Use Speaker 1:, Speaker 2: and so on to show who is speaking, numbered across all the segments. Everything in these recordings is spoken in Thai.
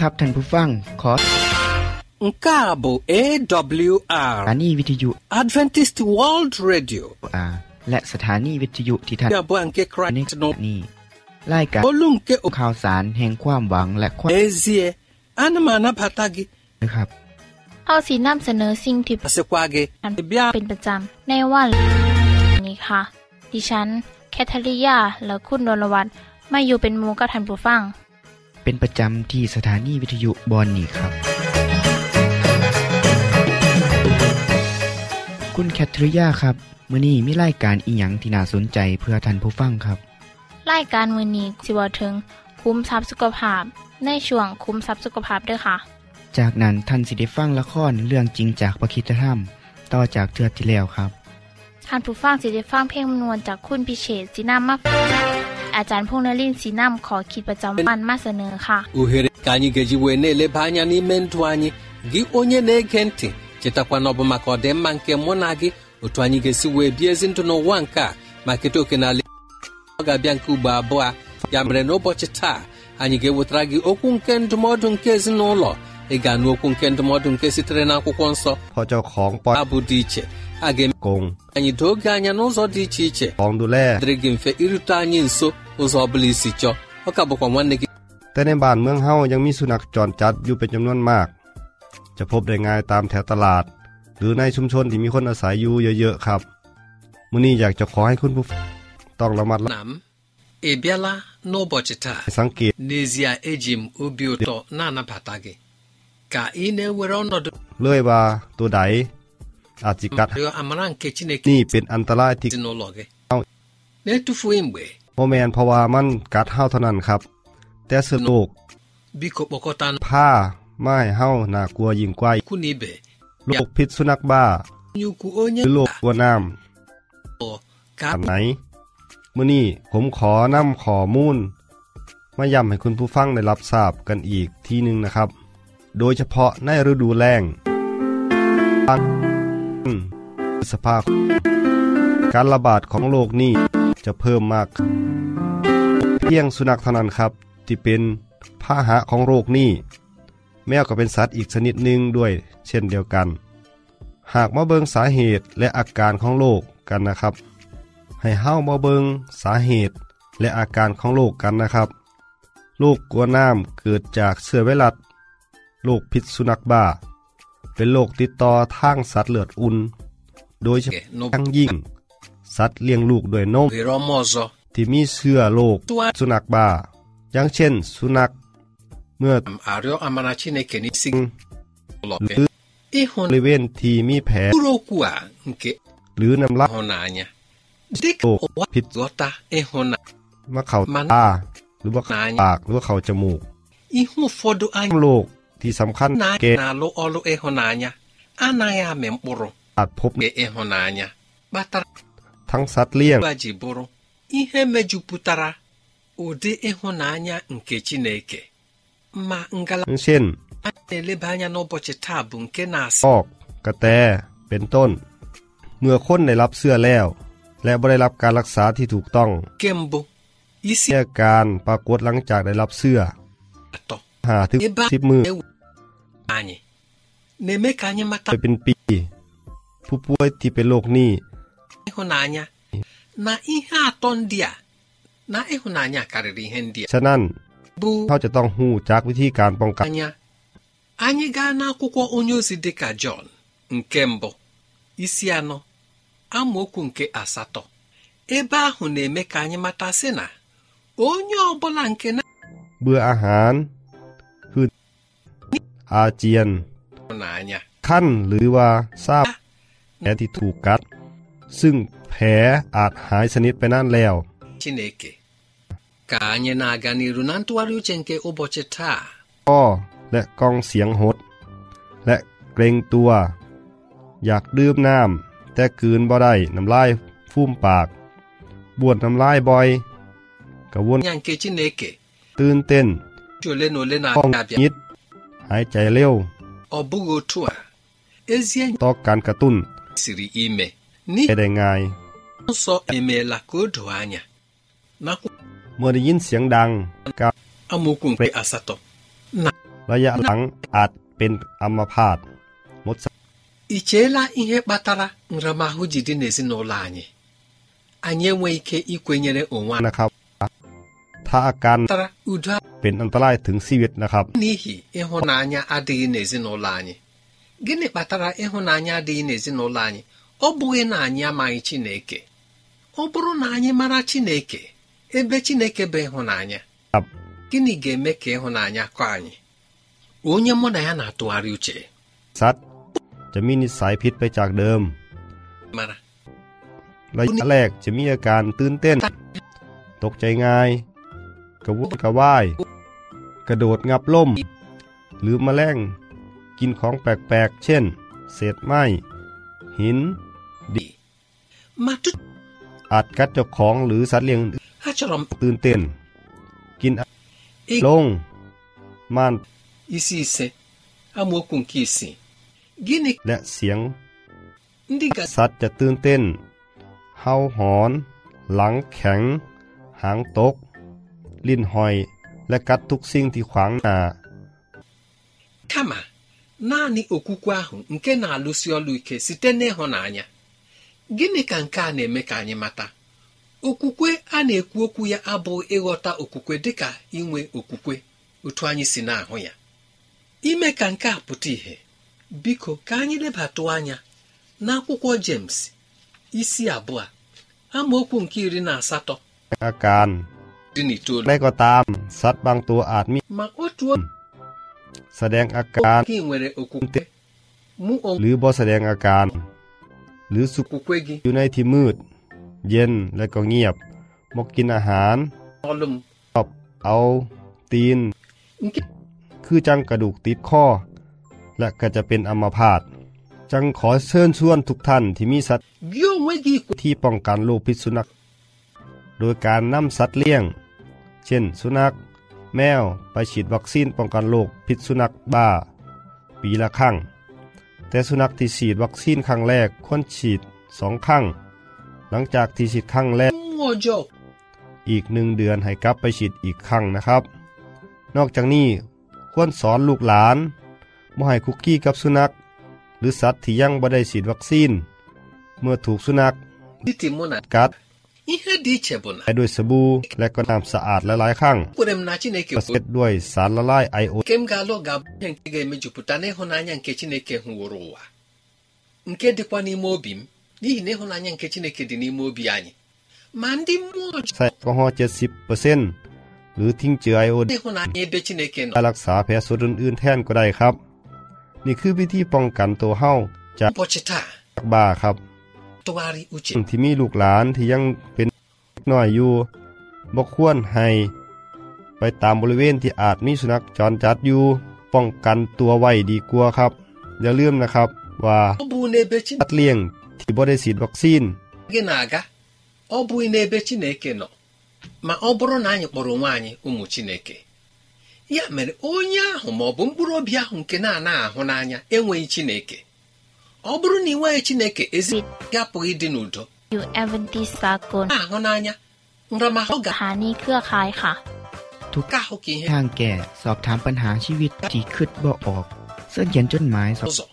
Speaker 1: สวัสดีครับท่านผู้ฟังขอ
Speaker 2: Nke a bụ AWR
Speaker 1: สถานีวิทยุ
Speaker 2: Adventist World Radio
Speaker 1: อาและสถานีวิทยุที่ท่าน
Speaker 2: ya bụ nke
Speaker 1: ใน
Speaker 2: Kraịst
Speaker 1: ขณะนี้รายการ
Speaker 2: olu nke
Speaker 1: ข่าวสารแห่งความหวังและความ
Speaker 2: ezie ana m anabata gị
Speaker 1: นะครับ
Speaker 3: เอาสีนำเสนอสิ่งที่
Speaker 2: asịkwa gị
Speaker 3: อัน
Speaker 2: bịa
Speaker 3: เป็นประจำในวันนี้ค่ะ ดิฉัน แคทเธอรียาและคุณดลวัฒน์มาอยู่เป็นหมูกับท่านผู้ฟัง
Speaker 1: เป็นประจำที่สถานีวิทยุบอนนี่ครับ คุณแคทริยาครับมื้อนี้มีรายการอีหยังที่น่าสนใจเพื่อท่านผู้ฟังครับ
Speaker 3: รายการมือนี้สิเวาถึง คุ้มทรัพย์สุขภาพ ในช่วงคุ้มทรัพย์สุขภาพด้วยค่ะ
Speaker 1: จากนั้นท่านสิได้ฟังละครเรื่องจริงจากประคีตธรรม ต่อจากเทือกที่แล้วครับ
Speaker 3: ท่านผู้ฟังสิได้ฟังเพลงมนวนจากคุณพิเชษสีน้ำมา อาจารย์พงษ์นรินทร์สีน้ำขอขีดประจำวันมาเสนอค่ะ
Speaker 2: ohere ka anyị ga-eji wee na-eleba anya n'ime ndụ anyị gị onye na-ege ntị chetakwa na ọ bụ maka ọdịmma nke mụ na gị otu anyị ga-esi wee bie ezi ndụ n'ụwa nke a ma keta oke n'ala ọ ga-abịa nke ugbo abụọ ya mere n'ụbọchị taa anyị ga-ewetara gị okwu nke ndụmọdụ nke ezinụlọ ị ga-anụ okwu nke ndụmọdụ nke sitere n'akwụkwọ nsọ
Speaker 4: พอเจ้าของปล่อย
Speaker 2: abụ dị iche a ga-eme
Speaker 4: กง
Speaker 2: anyị doo oge anya n'ụzọ dị iche iche
Speaker 4: ของดูแล
Speaker 2: dịrị gị mfe irute anyị nso ụzọ ọ bụla isi chọọ ọ ka bụkwa nwanne gị
Speaker 4: แต่ในบ้านเมืองเฮายังมีสุนัขจรจัดอยู่เป็นจำนวนมาก จะพบได้ง่ายตามแถวตลาด หรือในชุมชนที่มีคนอาศัยอยู่เยอะๆครับมื้อนี้อยากจะขอให้คุณผู้ฟังต้องระมัดระ
Speaker 2: nna m ị bịala n'ụbọchị taa
Speaker 4: สังเกต
Speaker 2: n'ezie eji m obi ụtọ na-anabata gị ka ị na-ewere ọnọdụ
Speaker 4: เลยว่าตัวใด อาจจิกัด
Speaker 2: rịọ amara nke Chineke
Speaker 4: นี่เป็นอันตรายที่
Speaker 2: ezinụlọ gị
Speaker 4: เอา
Speaker 2: na-etufughị mgbe
Speaker 4: บ่แม่นเพราะว่ามันกัดเฮาเท่านั้นครับ แต่เสือโลก
Speaker 2: biko kpọkọta
Speaker 4: ผ้ามาให้เฮาน่ากลัวยิ่งกว่า
Speaker 2: ikwu na ibe
Speaker 4: โรคพิษสุนัขบ้า
Speaker 2: onye ukwu onye
Speaker 4: หรือโรค
Speaker 2: nta
Speaker 4: กลัวน้ำ
Speaker 2: bụ ka
Speaker 4: อันไหนมื้อนี้ผมขอนำข้อมูลมาย้ำให้คุณผู้ฟังได้รับทราบกันอีกทีหนึ่งนะครับ โดยเฉพาะในฤดูแล้ง สภาพการระบาดของโรคนี้จะเพิ่มมาก เพียงสุนัขเท่านั้นครับที่เป็นพาหะของโรคนี้แมวก็เป็นสัตว์อีกชนิดหนึ่งด้วยเช่นเดียวกัน หากมาเบิงสาเหตุและอาการของโรคกันนะครับ ให้เฮ้ามาเบิงสาเหตุและอาการของโรคกันนะครับโรคกลัวน้ำเกิดจากเชื้อไวรัสโรคพิษสุนัขบ้า เป็นโรคติดต่อทางสัตว์เลือดอุ่น โดยเฉพาะอย่างยิ่ง สัตว์เลี้ยงลูกด้วยนม
Speaker 2: ohere ọma ọzọ
Speaker 4: ที่มีเชื้อโรค
Speaker 2: tụa
Speaker 4: สุนัขบ้า อย่าง chen สุนัขเมื่อ
Speaker 2: m arịọ amara Chineke n'isi gị ụlọ gị ịhụ
Speaker 4: บริเวณที่มีแผล
Speaker 2: mkpụrụ okwu a nke
Speaker 4: หรือน้ำลาย
Speaker 2: ịhụnanya dịka
Speaker 4: Oh,
Speaker 2: ụwa
Speaker 4: pit-
Speaker 2: ghọta ịhụnanya
Speaker 4: มาเข่า
Speaker 2: มัน
Speaker 4: ตาหรือว่าเข้า
Speaker 2: n'anya
Speaker 4: ปากหรือว่าเข่าจมูก
Speaker 2: ihe ụfọdụ anyị
Speaker 4: โรค ที่สำคัญ
Speaker 2: na
Speaker 4: แก่
Speaker 2: na-alụ ọlụ ịhụnanya anaghị amị mkpụrụ
Speaker 4: อาจพบ
Speaker 2: nke ịhụnanya kpatara
Speaker 4: ทั้งสัตว์เลี้ยง
Speaker 2: a ji bụrụ ihe mejupụtara ụdị ịhụnanya nke Chineke ma ngalaba
Speaker 4: อย่างเช่น
Speaker 2: a na-eleba anya n'ụbọchị taa bụ nke na-asị
Speaker 4: ออกกระแตเป็นต้น เมื่อคนได้รับเสื้อแล้ว และบ่ได้รับการรักษาที่ถูกต้อง
Speaker 2: nke mbụ isi
Speaker 4: อาการปรากฏหลังจากได้รับเสื้อ
Speaker 2: atọ
Speaker 4: หาถึง
Speaker 2: ebe a
Speaker 4: สิบมือ
Speaker 2: ewu anyị na-eme ka anyị mata
Speaker 4: ไปเป็นปีผู้ป่วยที่เป็นโรคนี้
Speaker 2: ịhụnanya na ihe atọ ndị a na ịhụnanya karịrị ihe ndị a
Speaker 4: ฉะนั้น
Speaker 2: bụ
Speaker 4: เขาจะต้องหูจักวิธีการป้องกัน
Speaker 2: anya anyị gaa n'akwụkwọ onye ozi dịka Jọn nke mbụ isi anọ amaokwu nke asatọ ebe ahụ na-eme ka anyị mata sị na onye ọbụla nke na
Speaker 4: เบื่ออาหารคือ อาเจียนขั้นหรือว่าทราบแผลที่ถูกกัด ซึ่งแผลอาจหายสนิทไปนั่นแล้ว
Speaker 2: Chineke ka anyị na-aga n'iru na ntụgharị uche nke ụbọchị taa
Speaker 4: อ้อและกองเสียงหด และเกรงตัว อยากดื่มน้ำแต่คืนบ่ได้น้ำลายฟูมปาก บวนน้ำลายบ่อยกระวน
Speaker 2: anya nke Chineke
Speaker 4: ตื่นเต้น
Speaker 2: ji ole na ole
Speaker 4: ห้อง
Speaker 2: na-abịa
Speaker 4: ยิด หายใจเร็ว
Speaker 2: ọ bụghị otu a ezi enyi
Speaker 4: ต่อการกระตุ้น
Speaker 2: siri ime
Speaker 4: ไป
Speaker 2: n'ihi
Speaker 4: ได้ง่าย
Speaker 2: nsọ emeela ka o doo anya n'akwụkwọ
Speaker 4: เมื่อได้ยินเสียงดังกับ
Speaker 2: amaokwu nke asatọ
Speaker 4: ระยะหลังอาจเป็นอัมพาตหมดส
Speaker 2: i cheela ihe kpatara nramahụ ji dị n'ezinụlọ anyị anyị enweghị ike ikwenyere onwe anyị
Speaker 4: นะครับถ้าอาการ
Speaker 2: kpatara udo
Speaker 4: เป็นอันตรายถึงชีวิตนะครับ
Speaker 2: n'ihi ịhụnanya adịghị n'ezinụlọ anyị gịnị kpatara ịhụnanya adịghị n'ezinụlọ anyị ọ bụghị na anyị amaghị Chineke ọ bụrụ na anyị mara Chineke ebe Chineke bụ ịhụnanya
Speaker 4: Ab-
Speaker 2: gịnị ga-eme ka ịhụnanya kọ anyị onye mụ na ya na-atụgharị uche
Speaker 4: สัตว์จะมีนิสัยผิดไปจากเดิม
Speaker 2: mara
Speaker 4: ระยะแรกจะมีอาการตื่นเต้น ตกใจง่าย กระวนกระวาย กระโดดงับล่ม หรือมแมลงกินของแปลกๆ เช่น เศษไม้ หิน
Speaker 2: ma tutu
Speaker 4: อาจกัดเจ้าของหรือสัตว์เลี้ยงอื่น
Speaker 2: achọrọ m
Speaker 4: ตื่นเต้น กิน
Speaker 2: ị
Speaker 4: ลงม่าน
Speaker 2: isi ise amaokwu nke isii gịnị
Speaker 4: และเสียง
Speaker 2: ndị ga
Speaker 4: สัตว์จะตื่นเต้นเห่าหอน หลังแข็ง หางตก ลิ้นหอย และกัดทุกสิ่งที่ขวางหน้า
Speaker 2: kama naanị okwukwe ahụ nke na-alụsi ọlụ ike site n'ịhụnanya gịnị ka nke a na-eme ka anyị mata okwukwe a na-ekwu okwu ya abụghị ịghọta okwukwe dịka inwe okwukwe otu anyị si na-ahụ ya ime ka nke a pụta ìhè biko ka anyị lebatụ anya n'akwụkwọ James isi abụọ amaokwu nke iri na asatọ
Speaker 4: อาการ
Speaker 2: dị na itoolu
Speaker 4: ได้ก็ตาม สัตว์บางตัวอาจมี
Speaker 2: ma otu oge
Speaker 4: แสดงอาการ
Speaker 2: gị nwere okwukwe mụ onwe
Speaker 4: หรือบ่แสดงอาการ หรือสุข
Speaker 2: okwukwe gị
Speaker 4: อยู่ในที่มืด เย็นและก็เงียบบ่กินอาหาร
Speaker 2: ọlụ m
Speaker 4: ชอบเอาตีน
Speaker 2: nke
Speaker 4: คือจังกระดูกติดคอและก็จะเป็นอัมพาตจังขอเชิญชวนทุกท่านที่มีสัตว์
Speaker 2: gị onwe gị kwe
Speaker 4: ที่ป้องกันโรคพิษสุนัข โดยการนำสัตว์เลี้ยงเช่น สุนัข แมว ไปฉีดวัคซีนป้องกันโรคพิษสุนัขบ้า ปีละครั้ง แต่สุนัขที่ฉีดวัคซีนครั้งแรกควรฉีดสองครั้ง หลังจากที่ฉีดครั้งแรกอีกหนึ่งเดือนให้กลับไปฉีดอีกครั้งนะครับ นอกจากนี้ควรสอนลูกหลานบ่ให้คุกกี้กับสุนัข หรือสัตว์ที่ยังบ่ได้ฉีดวัคซีน เมื่อถูกสุนัขกัด
Speaker 2: ihe dị iche bụ na
Speaker 4: ใช้ด้วยสบู่และก็น้ำสะอาดหลายๆครั้ง
Speaker 2: kwere m na Chineke
Speaker 4: ประ
Speaker 2: bụ
Speaker 4: เสร็จด้วยสารละลายไอโอ
Speaker 2: nke m ga-alụ ga-abụ ihe nke ga-emejupụta n'ịhụnanya nke Chineke hụworo ụwa nke dịkwa n'ime obi m n'ihi na ịhụnanya nke Chineke dị n'ime obi anyị ma ndị mmụọ ọjọọ
Speaker 4: ใส่แอลกอฮอล์70%หรือทิ้งเจือไอโอดี
Speaker 2: ịhụnanya ebe Chineke nọ
Speaker 4: รักษาแผลส่วนอื่นๆแทนก็ได้ครับ นี่คือวิธีป้องกันตัวเฮาจาก
Speaker 2: ụbọchị taa
Speaker 4: บ้าครับ
Speaker 2: tụgharị uche
Speaker 4: ที่มีลูกหลานที่ยังเป็นน้อยอยู่บ่ควรให้ ไปตามบริเวณที่อาจมีสุนัขจรจัดอยู่ ป้องกันตัวไว้ดีกว่าครับ อย่าลืมนะครับว่า
Speaker 2: ọ bụ n'ebe
Speaker 4: สั
Speaker 2: Chineke
Speaker 4: ตว์เลี้ยงที่บ่ได้ฉีดวัคซีน
Speaker 2: gị na-aga ọ bụghị n'ebe Chineke nọ ma ọ bụrụ na anyị kpọrọ onwe anyị ụmụ Chineke ya mere onye ahụ ma ọ bụ mkpụrụ obi ahụ nke na-anaghị ahụ n'anya enweghị Chineke ọ bụrụ na ị nweghị Chineke ezi gị apụghị ịdị n'udo
Speaker 3: อยู่แอเวนติสากล
Speaker 2: na-ahụ n'anya nramahụ
Speaker 3: สถานีเครือข่ายค่ะ
Speaker 2: ga ahụ ka ihe
Speaker 1: ทางแก่สอบถามปัญหาชีวิตที่คิดบ่ออก เสื้อเขียนจดหมายสอบ
Speaker 2: ụzọ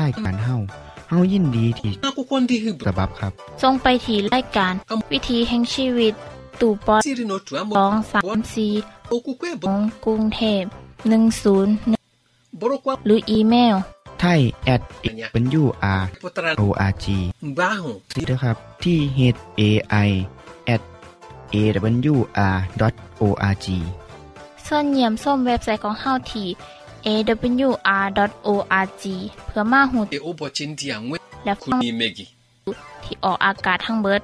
Speaker 1: รายการเฮาเฮายินดีที่
Speaker 2: n'akwụkwọ ndị Hibru
Speaker 1: ฉบับครับ
Speaker 3: ทรงไปที่รายการ วิธีแห่งชีวิต ตู่ปอ
Speaker 2: siri n'otu
Speaker 3: ส
Speaker 2: ama
Speaker 3: องสามสี่
Speaker 2: okwukwe
Speaker 3: ข
Speaker 2: bụ
Speaker 3: องกรุงเทพหนึ่งศูนย์
Speaker 2: bụrụkwa
Speaker 3: หรืออีเมล
Speaker 1: ไทย at เป็น u r
Speaker 2: pụtara
Speaker 1: o r g
Speaker 2: mgbe ahụ
Speaker 1: สินะครับ ที่ h a i at a w r o r g
Speaker 3: ส่วนเยี่ยมส้มเว็บไซต์ของเฮาที่ awr.org เพื่อมาหู
Speaker 2: e ụbọchị ndị a nwee
Speaker 3: และ
Speaker 2: ku
Speaker 3: ฟัง
Speaker 2: n'ime gị
Speaker 3: ที่ออกอากาศทั้งเบิด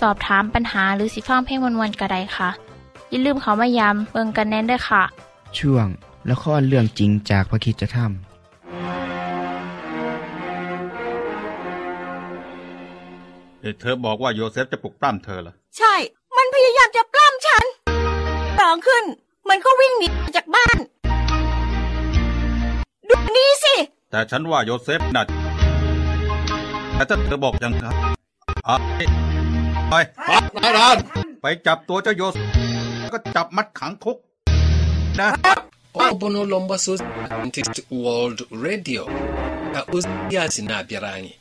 Speaker 3: สอบถามปัญหาหรือสิฟังเพลงวันๆกระไดค่ะ อย่าลืมเขามายามเบิ่งกันแน่นด้วยค่ะ
Speaker 1: ช่วงละครเรื่องจริงจากพระคริสตธร
Speaker 5: เอ๊ะเธอบอกว่าโยเซฟจะปลุกปล้ำเธอเหรอ
Speaker 6: ใช่ มันพยายามจะปล้ำฉันต่องขึ้น มันก็วิ่งหนีจากบ้าน ดูนี่สิ
Speaker 5: แต่ฉันว่าโยเซฟน่ะแต่ถ้าเธอบอกอย่างนั้นอะไปนายดานไปจับตัวเจ้าโยเซฟแล้วก็จับมัดขังคุกนะ
Speaker 2: ọ bụ n'ụlọ mgbasa ozi Adventist World Radio ka ozi a si na-abịara anyị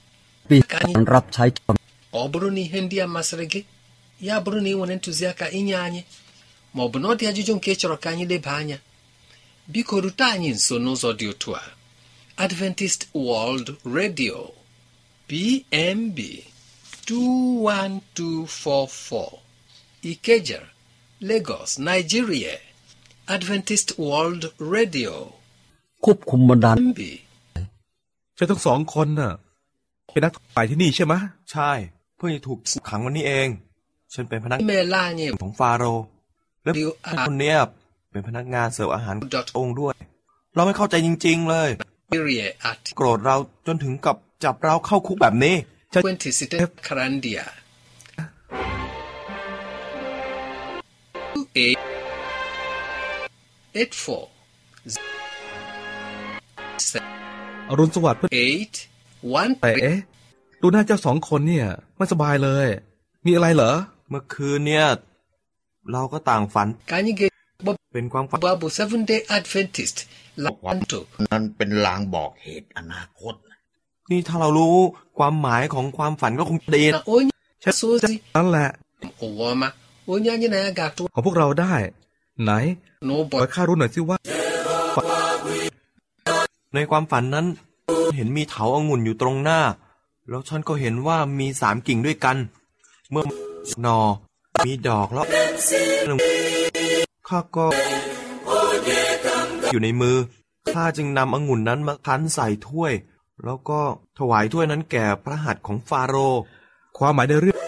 Speaker 2: ka anyị
Speaker 7: รับใช้ตอน
Speaker 2: ọ bụrụ na ihe ndị a masịrị gị ya bụrụ na ị nwere ntụziaka inye anyị ma ọ bụ na ọ dị ajụjụ nke ị chọrọ ka anyị leba anya biko rute anyị nso n'ụzọ dị otu a Adventist World Radio PMB 21244 Ikeja Lagos Nigeria Adventist World Radio
Speaker 7: ควบคุมบันดาล
Speaker 2: PMB
Speaker 8: ฉันทั้งสองคนน่ะ เป็นนักฝ่ายที่นี่ใช่ไหมะ
Speaker 9: ใช่ เพื่อจะถูกขังวันนี้เอง ฉันเป็นพนัก
Speaker 2: imeela anyị
Speaker 9: ของฟาโรห์และ
Speaker 2: ดิว
Speaker 9: คนเนี้ยเป็นพนักงานเสิร์ฟอาหาร
Speaker 2: dot
Speaker 9: องค์ด้วย เราไม่เข้าใจจริง ๆ เลย
Speaker 2: area at
Speaker 9: โกรธเราจนถึงกับจับเราเข้าคุกแบบนี้
Speaker 2: 20 site karandia 28 84
Speaker 8: อรุณสวัสดิ์เพื่อน
Speaker 2: 8
Speaker 8: แต่เอ๊ะ ดูหน้าเจ้าสองคนเนี่ยไม่สบายเลย มีอะไรเหรอ
Speaker 9: เมื่อคืนเนี่ย เราก็ต่างฝัน
Speaker 2: ka anyị ga-egbo
Speaker 9: เป็นความฝัน
Speaker 2: bụ seven day adventist lanto
Speaker 10: นั้นเป็นลางบอกเหตุอนาคต
Speaker 9: นี่ถ้าเรารู้ความหมายของความฝันก็คงจะดี
Speaker 2: na
Speaker 9: นะ
Speaker 2: onye
Speaker 8: ฉัน
Speaker 2: mgbasa ozi
Speaker 8: นั่นแหละ
Speaker 2: ụwa ọma onye anyị na ya ga-atụ
Speaker 8: ของพวกเราได้ ไหนข
Speaker 2: n'ụbọchị
Speaker 8: อข้ารู้หน่อยสิว่า
Speaker 9: ในความฝันนั้น เห็นมีเถาองุ่นอยู่ตรงหน้า แล้วฉันก็เห็นว่ามีสามกิ่งด้วยกัน เมื่อหนอ มีดอกแล้วข้าก็อยู่ในมือ ข้าจึงนำองุ่นนั้นมาคั้นใส่ถ้วย แล้วก็ถวายถ้วยนั้นแก่พระหัตถ์ของฟาโรห์
Speaker 8: ความหมายในเรื่อง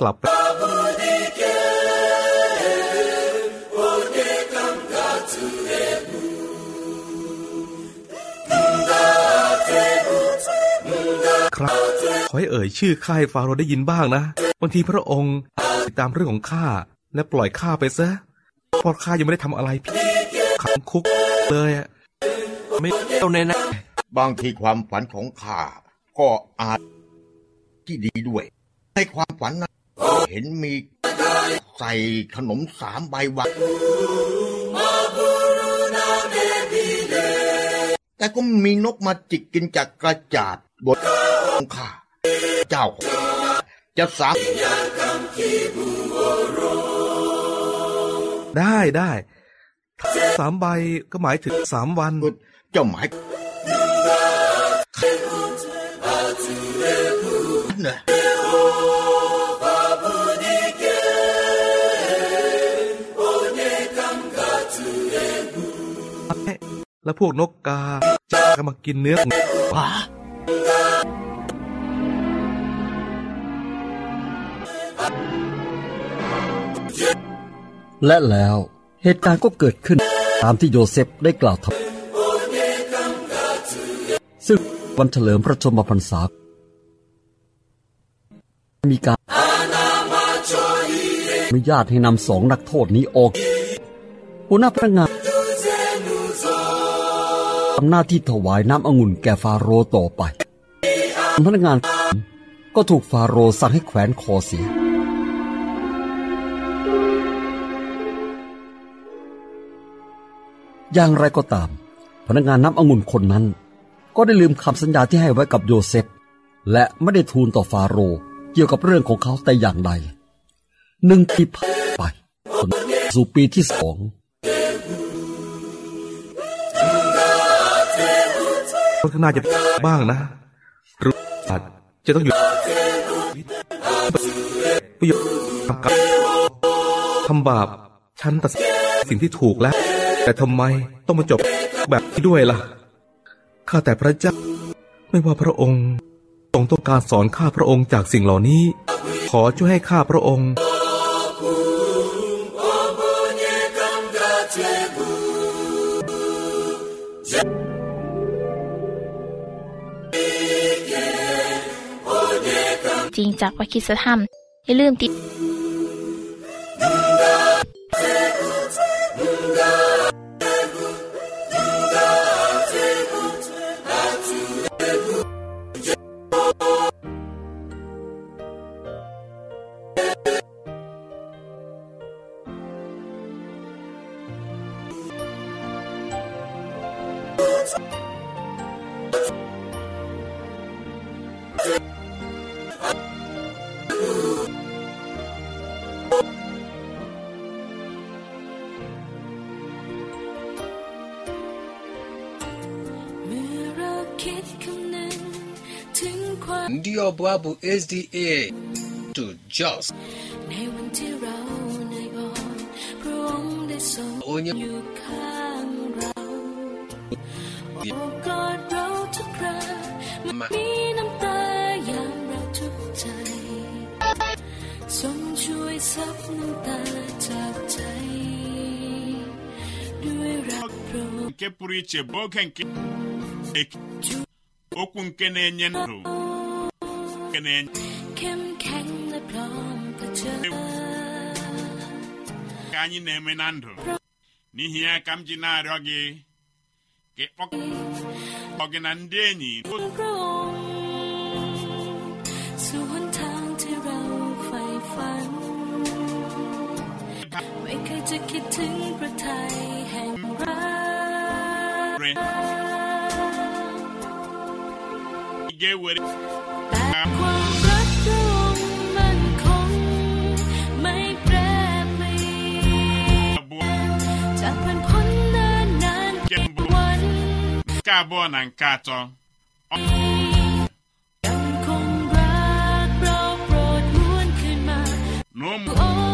Speaker 8: กลับไป ครับ ขอให้เอ่ยชื่อข้าให้ฟาโรห์ได้ยินบ้างนะบางทีพระองค์ติดตามเรื่องของข้าและปล่อยข้าไปซะเพราะข้ายังไม่ได้ทำอะไรผิดขังคุกเลยอะ
Speaker 9: ไม่เอาแน่
Speaker 10: บางทีความฝันของข้าก็อาจที่ดีด้วย ในความฝันนั้นเห็นมีใส่ขนมสามใบวางแต่ก็มีนกมาจิกกินจากกระจาดบน ของข้าเจ้าของจะสาม
Speaker 8: ได้ได้สามใบก็หมายถึงสามวัน
Speaker 10: เจ้าหมายนะ
Speaker 8: แล้วพวกนกกาจะมากินเนื้อของ
Speaker 10: ว้า
Speaker 7: และแล้วเหตุการณ์ก็เกิดขึ้นตามที่โยเซฟได้กล่าวทำซึ่งวันเฉลิมพระชนมพรรษา มีการอนุญาตให้นำสองนักโทษนี้ออกหัวหน้าพนักงานทำหน้าที่ถวายน้ำองุ่นแก่ฟาโรต่อไปพนักงานก็ถูกฟาโรสั่งให้แขวนคอเสีย อย่างไรก็ตาม พนักงานน้ำองุ่นคนนั้น ก็ได้ลืมคำสัญญาที่ให้ไว้กับโยเซฟ และไม่ได้ทูลต่อฟาโรห์เกี่ยวกับเรื่องของเขาแต่อย่างใดหนึ่งปีผ่านไปสู่ปีที่สอง
Speaker 8: ข้างหน้าจะบ้างนะหรืออาจจะต้องอยู่ประโยชน์ทำกับทำบาป ฉันตัดสิ่งที่ถูกแล้ว แต่ทำไมต้องมาจบแบบนี้ด้วยล่ะ ข้าแต่พระเจ้า ไม่ว่าพระองค์ทรงต้องการสอนข้าพระองค์จากสิ่งเหล่านี้ ขอช่วยให้ข้าพระองค์
Speaker 3: จริงจากพระคริสธรรม อย่าลืมติด
Speaker 2: ndị ọbụla bụ SDA to Jos.
Speaker 11: ใน ช่วยซับน้ำตาจากใจ ด้วยรักพระองค์
Speaker 12: nke pụrụ iche bụ oge nke eke okwu nke na-enye ndụ nke na-enye
Speaker 11: เข้มแข็งและพร้อมเผชิญ
Speaker 12: ka anyị na-eme na ndụ n'ihi ya ka m ji na-arịọ gị ka ị kpọkọ gị na ndị enyi
Speaker 11: จะคิดถึงพระทัยแห่งรักแต่ความรักพระองค์มันคงไม่แปรเปลี่ยนจากวันพ้นนานนาน
Speaker 12: nke mbụ
Speaker 11: วัน
Speaker 12: nke abụọ na nke atọ
Speaker 11: ยังคงรักเราโปรดหวนคืนมา
Speaker 12: na ụmụ
Speaker 11: โอ้แขนของ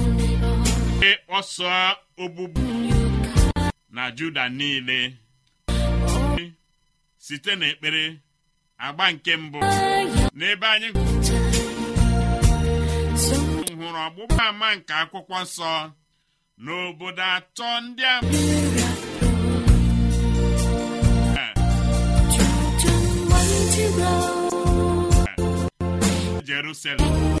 Speaker 12: ndị ọsọ ogbugbu na juda niile site n'ekpere agba nke mbụ n'ebe anyị hụrụ ọgbụgba ama nke akwụkwọ nsọ n'obodo atọ ndị a. Jerusalem.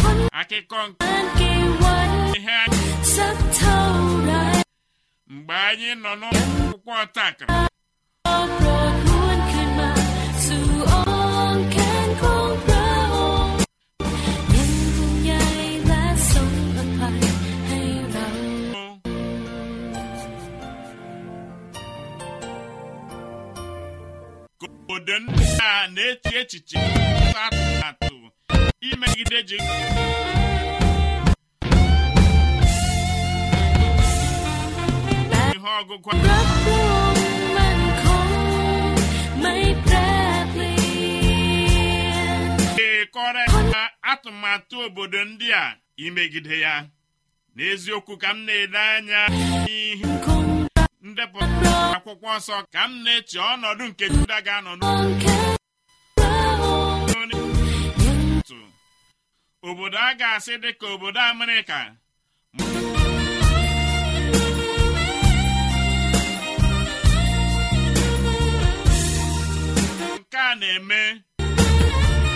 Speaker 11: พันพ้น
Speaker 12: akụkọ nke
Speaker 11: นานกี่วัน
Speaker 12: ihe anyị
Speaker 11: สักเท่าไร
Speaker 12: mgbe anyị nọ n'akwụkwọ takara
Speaker 11: โปรดหวนคืนมาสู่อ้อมแขนของพระองค์ยังห่วงใยและทรงอภัยให้เรา
Speaker 12: ka obodo ndị a na-eche echiche atụ imegide ji ihe ọgụgụ
Speaker 11: รักพระองค์มันคงไม่แปร imegide ji. Ihe
Speaker 12: ọgụgụ dekọrọ atụmatụ obodo ndị a imegide ya. N'eziokwu ka m na-ede anya n'ihe ndepụta akwụkwọ nsọ ka m na-eche ọnọdụ nke Juda ga-anọ
Speaker 11: n'oge
Speaker 12: obodo a ga-asị dị ka obodo Amerịka nke a na-eme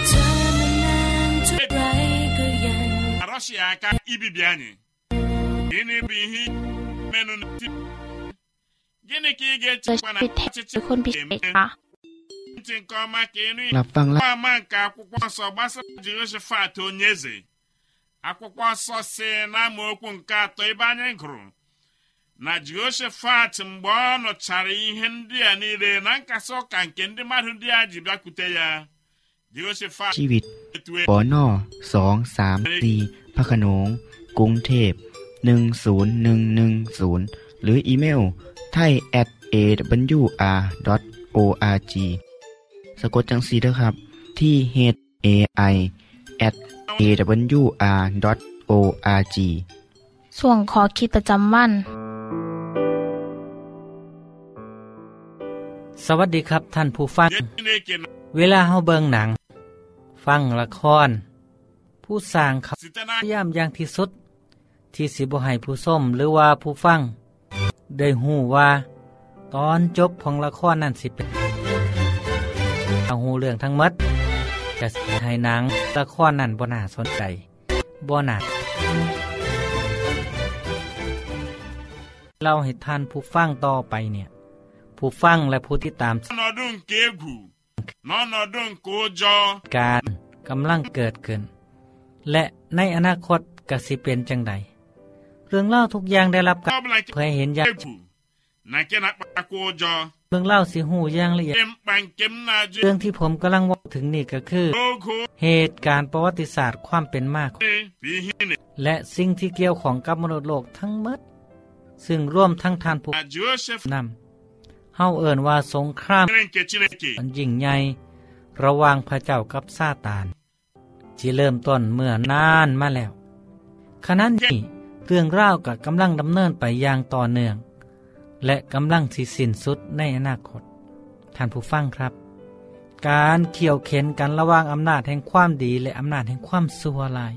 Speaker 11: เธอมานานเท่าไรก็ยัง
Speaker 12: na Rọshia aka ibibi anyị gịnị bụ ihe menụ n'etiti gịnị ka ị
Speaker 3: จะ
Speaker 12: ga-echekwa na
Speaker 3: ชิดแท
Speaker 12: ọchịchị
Speaker 3: น คนพิเศ
Speaker 12: ga-eme
Speaker 3: ษค่ะ
Speaker 12: ntị nke ọma ka ịnụ
Speaker 1: รับฟังและ
Speaker 12: akwụkwọ ama nke akwụkwọ nsọ gbasara Jehoshafat onye eze akwụkwọ nsọ si n'amaokwu nke atọ ebe anyị gụrụ na Jehoshafat mgbe ọ nụchara ihe ndị a niile na nkasi ụka nke ndị mmadụ ndị a ji bịakwute ya Jehoshafat
Speaker 1: ชีวิต
Speaker 12: etue
Speaker 1: ปอนอสองสามสี่พระโขนงกรุงเทพ10110 หรืออีเมลไทย at awr.org สะกดจังสีด้วยครับ ที่ h a i at awr.org
Speaker 3: ส่วนขอคิดประจำวัน
Speaker 13: สวัสดีครับท่านผู้ฟัง เวลาเฮาเบิงหนัง ฟังละคร ผู้สร้างเขาพยายามอย่างที่สุด ที่สิบ่ให้ผู้ส้มหรือว่าผู้ฟัง ได้หูว่า ตอนจบของละครนั่นสิเป็น เอาหูเรื่องทั้งหมดจะให้หนังละครนั่นบ่น่าสนใจบ่น่าเราให้ท่านผู้ฟังต่อไปเนี่ย ผู้ฟังและผู้ที่ตาม
Speaker 12: n'ọnọdụ nke egwu n'ọnọdụ nke ụjọ
Speaker 13: การกำลังเกิดขึ้น และในอนาคตกสิเป็นจังใดเรื่องเล่าทุกอย่างได้รับการเผยเห็นอย่าง
Speaker 12: egwu na nke na-akpatakwa ụjọ
Speaker 13: เรื่องเล่าสิหูอย่างละเอียด
Speaker 12: ihe mkpa nke m na-ajụ
Speaker 13: เรื่องที่ผมกำลังว่าถึงนี่ก็คือ
Speaker 12: ogo
Speaker 13: เหตุการณ์ประวัติศาสตร์ความเป็นมาของ
Speaker 12: bụ ihe ị
Speaker 13: และสิ่งที่เกี่ยวของกับมนุษย์โลกทั้งหมดซึ่งร่วมทั้งทานผู้
Speaker 12: na Joseph
Speaker 13: นำเฮาเอิ้นว่าสงคราม
Speaker 12: mere nke Chineke
Speaker 13: มันยิ่งใหญ่ระหว่างพระเจ้ากับซาตานที่เริ่มต้นเมื่อนานมาแล้วขณะนี้เรื่องราวกับกำลังดำเนินไปอย่างต่อเนื่อง และกำลังสิสิ้นสุดในอนาคต ท่านผู้ฟังครับ การเขี่ยวเข็นกันระหว่างอำนาจแห่งความดีและอำนาจแห่งความชั่วร้าย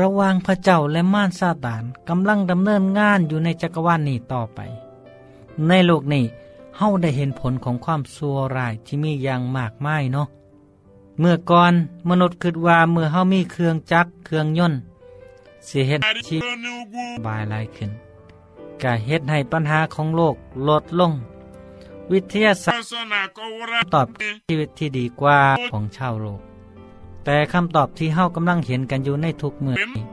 Speaker 13: ระหว่างพระเจ้าและม่านซาตานกำลังดำเนินงานอยู่ในจักรวาลนี้ต่อไป ในโลกนี้เฮาได้เห็นผลของความชั่วร้ายที่มีอย่างมากมายเนาะเมื่อก่อนมนุษย์คิดว่าเมื่อเฮามีเครื่องจักรเครื่องยนต์สิเฮ็ดชีวิต
Speaker 12: n'ugwu
Speaker 13: บายลายขึ้น ก็เฮ็ดให้ปัญหาของโลกลดลง วิทยาศาสตร์ตอบชีวิตที่ดีกว่าของชาวโลก แต่คำตอบที่เฮากำลังเห็นกันอยู่ในทุกเมื่อนี้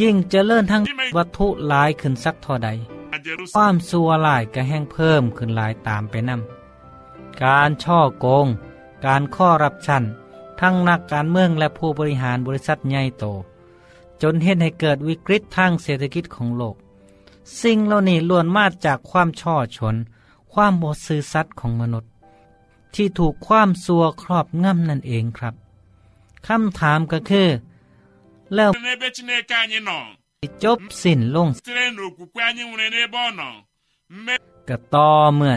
Speaker 13: ยิ่งเจริญทั้งวัตถุหลายขึ้นสักเท่าใด ความสัวหลายก็แห้งเพิ่มขึ้นหลายตามไปนำการช่อโกง การข้อรับชันทั้งนักการเมืองและผู้บริหารบริษัทใหญ่โต จนเห็นให้เกิดวิกฤตทางเศรษฐกิจของโลก สิ่งเหล่านี้ล้วนมาจากความช่อชน ความบดซื่อสัตย์ของมนุษย์ ที่ถูกความสัวครอบงำนั่นเองครับคำถามก็คือ แล้วจบสิ้นลงก็ต่อเมื่อ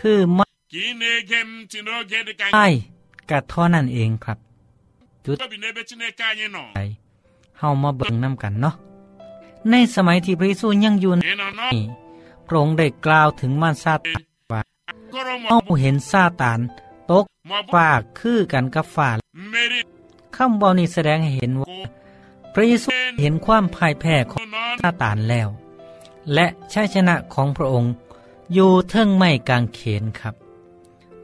Speaker 13: คือไม่
Speaker 12: ka ị na-ege m ntị n'oge dị ka
Speaker 13: ใช่ก็เท่านั้นเองครับจุดเฮามาเบิ่งน้ำกันเนาะ ในสมัยที่พระเยซูยังอยู่
Speaker 12: ị nọ n'ọ
Speaker 13: นี่พระองค์ได้กล่าวถึงมารซาตานว่าเฮาเห็นซาตานตก
Speaker 12: ma ọ bụ
Speaker 13: ฟากคือกันกับฟ้าคำเว้านี้แสดงให้เห็นว่า พระเยซูเห็นความพ่ายแพ้ของซาตานแล้ว และชัยชนะของพระองค์อยู่เทิงไม้กางเขนครับ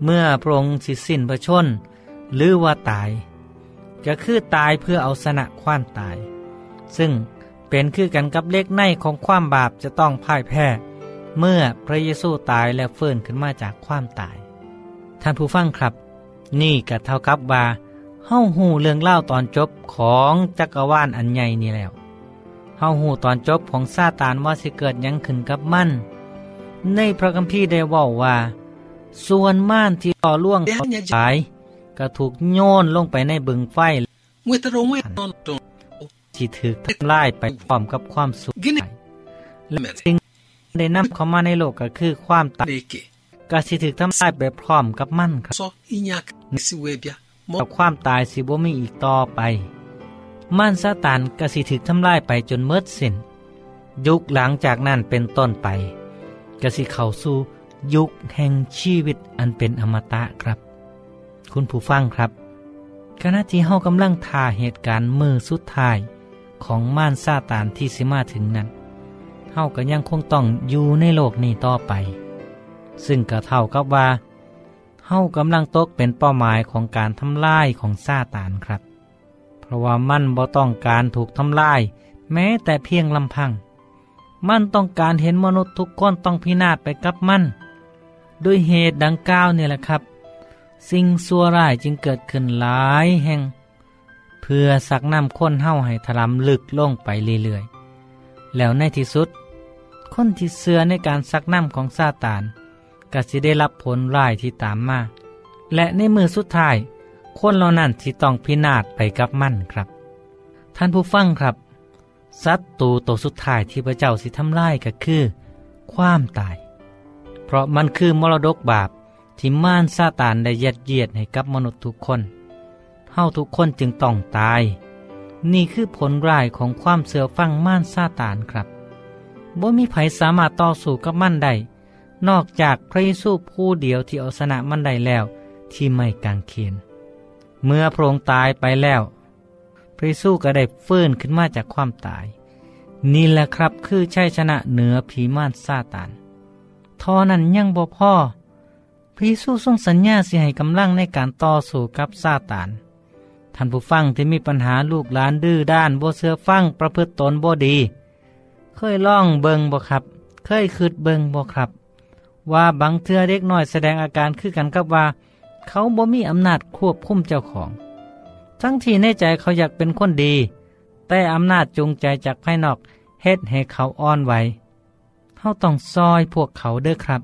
Speaker 13: เมื่อพระองค์สิสิ้นพระชน หรือว่าตาย ก็คือตายเพื่อเอาชนะความตาย ซึ่ง เป็นคือกันกับเล็กในของความบาปจะต้องพ่ายแพ้ เมื่อพระเยซูตายและฟื้นขึ้นมาจากความตาย ท่านผู้ฟังครับ นี่ก็เท่ากับว่าเฮาหูเรื่องเล่าตอนจบของจักรวาลอันใหญ่นี่แล้วเฮาหูตอนจบของซาตานว่าสิเกิดยังขึ้นกับมันในพระคัมภีร์ได้ว่าว่า ส่วนม่านที่ต่อล่วงเขาตายก็ถูกโยนลงไปในบึงไฟ
Speaker 2: nwetara onwe ya n'ọnọdụ
Speaker 13: ที่ ถือทำลายไปพร้อมกับความสุข
Speaker 2: gịnị
Speaker 13: และ
Speaker 2: mere
Speaker 13: สิ่งที่ได้นำเข้ามาในโลกก็คือความตาย
Speaker 2: na-eke
Speaker 13: ก็สิถือทำลายไปพร้อมกับมันครับ
Speaker 2: ọsọ inye aka isi wee bịa ma ọ
Speaker 13: กับความตายสิบ่มีอีกต่อไป มันซาตานก็สิถึกทำลายไปจนเมิดสิ้นยุคหลังจากนั้นเป็นต้นไปก็สิเข้าสู่ยุคแห่งชีวิตอันเป็นอมตะครับ คุณผู้ฟังครับขณะที่เฮากำลังท่าเหตุการณ์มือสุดท้าย ของม่านซาตานที่สิมาถึงนั้นเฮาก็ยังคงต้องอยู่ในโลกนี้ต่อไป ซึ่งก็เท่ากับว่าเฮากำลังตกเป็นเป้าหมายของการทำลายของซาตานครับ เพราะว่ามันบ่ต้องการถูกทำลาย แม้แต่เพียงลำพัง มันต้องการเห็นมนุษย์ทุกคนต้องพินาศไปกับมัน ด้วยเหตุดังกล่าวเนี่ยแหละครับ สิ่งซัวร้ายจึงเกิดขึ้นหลายแห่ง เพื่อสักน้ำค้นเฮ้าให้ถลำลึกล่งไปเรื่อยๆ แล้วในที่สุด คนที่เสื่อในการซักน้ำของซาตานก็สิได้รับผลร้ายที่ตามมา และในมือสุดท้าย คนเหล่านั้นที่ต้องพินาศไปกับมันครับ ท่านผู้ฟังครับสัตว์ตูตัวสุดท้ายที่พระเจ้าสิทำลายก็คือ ความตาย เพราะมันคือมรดกบาปที่ม่านซาตานได้ยัดเยียดให้กับมนุษย์ทุกคน เฮาทุกคนจึงต้องตาย นี่คือผลร้ายของความเสือฟังม่านซาตานครับบ่มีไผสามารถต่อสู้กับมันได้ นอกจากพระเยซูผู้เดียวที่เอาชนะมันได้แล้ว ที่ไม่กางเขนเมื่อพระองค์ตายไปแล้ว พระเยซูก็ได้ฟื้นขึ้นมาจากความตาย นี่แหละครับคือชัยชนะเหนือผีม่านซาตานทอนั้นยังบ่พ่อพระเยซูทรงสัญญาสิให้กำลังในการต่อสู้กับซาตาน ท่านผู้ฟังที่มีปัญหาลูกหลานดื้อด้านบ่เสื้อฟังประพฤติตนบ่ดี เคยล่องเบิงบ่ครับ เคยคืดเบิงบ่ครับ ว่าบางเทื่อเด็กน้อยแสดงอาการคือกันกับว่า เขาบ่มีอำนาจควบคุมเจ้าของ ทั้งที่ในใจเขาอยากเป็นคนดี แต่อำนาจจูงใจจากภายนอกเฮ็ดให้เขาอ่อนไหวเขาต้องซอยพวกเขาเด้อครับ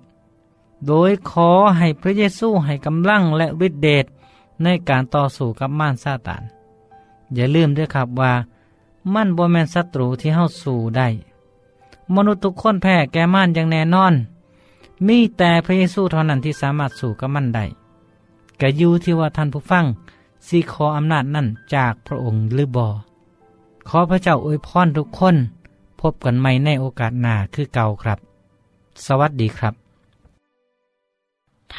Speaker 13: โดยขอให้พระเยซูให้กำลังและฤทธิเดช ในการต่อสู้กับม่านซาตาน อย่าลืมด้วยครับว่ามันบ่แมนศัตรูที่เฮาสู้ได้ มนุษย์ทุกคนแพ้แก่ม่านอย่างแน่นอน มีแต่พระเยซูเท่านั้นที่สามารถสู้กับมันได้กยูที่ว่าท่านผู้ฟังสิขออำนาจนั่นจากพระองค์หรือบ่ขอพระเจ้าอวยพรทุกคน พบกันใหม่ในโอกาสหน้าคือเก่าครับ สวัสดีครับ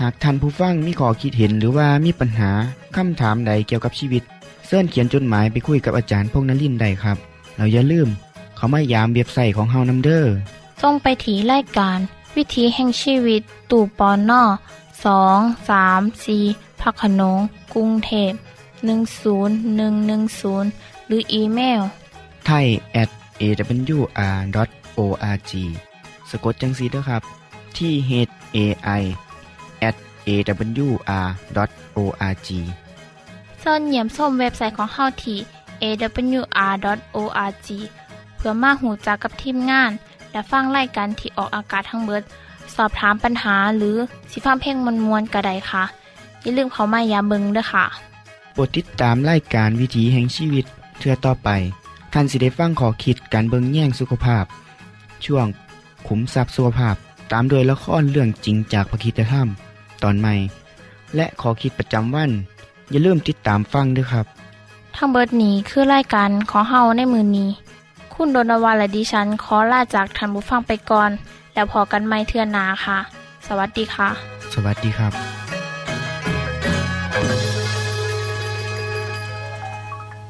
Speaker 1: หากท่านผู้ฟังมีข้อคิดเห็นหรือว่ามีปัญหาคำถามใดเกี่ยวกับชีวิตเสินเขียนจดหมายไปคุยกับอาจารย์พงนลินได้ครับ เราอย่าลืม เขามายามเบียบใส่ของเฮานัมเดอร์
Speaker 3: ส่งไปถีรายการ วิถีแห่งชีวิตตู่ปอนนอสองสามสีพักขนงกรุงเทพ10110 หรืออีเมล
Speaker 1: ไทย at awr.org สะกดจังสีด้วยครับ ที่ h a i at awr.org
Speaker 3: ส่วนเหยี่ยมส้มเว็บไซต์ของเฮาที่ awr.org เพื่อมาหูจักกับทีมงาน และฟังไล่กันที่ออกอากาศทั้งเบิด สอบถามปัญหาหรือสิฟ้าเพ่งมวลมวลกระไดค่ะ อย่าลืมเขามายาเบิงด้วยค่ะ
Speaker 1: โปรดติดตามรายการวิถีแห่งชีวิตเทือต่อไปท่านสิได้ฟังขอคิดการเบิงแย่งสุขภาพ ช่วงขุมทรัพย์สุขภาพตามโดยละครเรื่องจริงจากพระคีตธรรม ตอนใหม่ และขอคิดประจำวัน อย่าลืมติดตามฟังด้วยครับ
Speaker 3: ทั้งเบิดนี้คือรายการของเฮาในมือนี้ คุณโดนวาและดิฉันขอลาจากทันบุฟังไปก่อน แล้วพอกันไม่เทื่อนนาค่ะ สวัสดีค่ะ
Speaker 1: สวัสดีครับ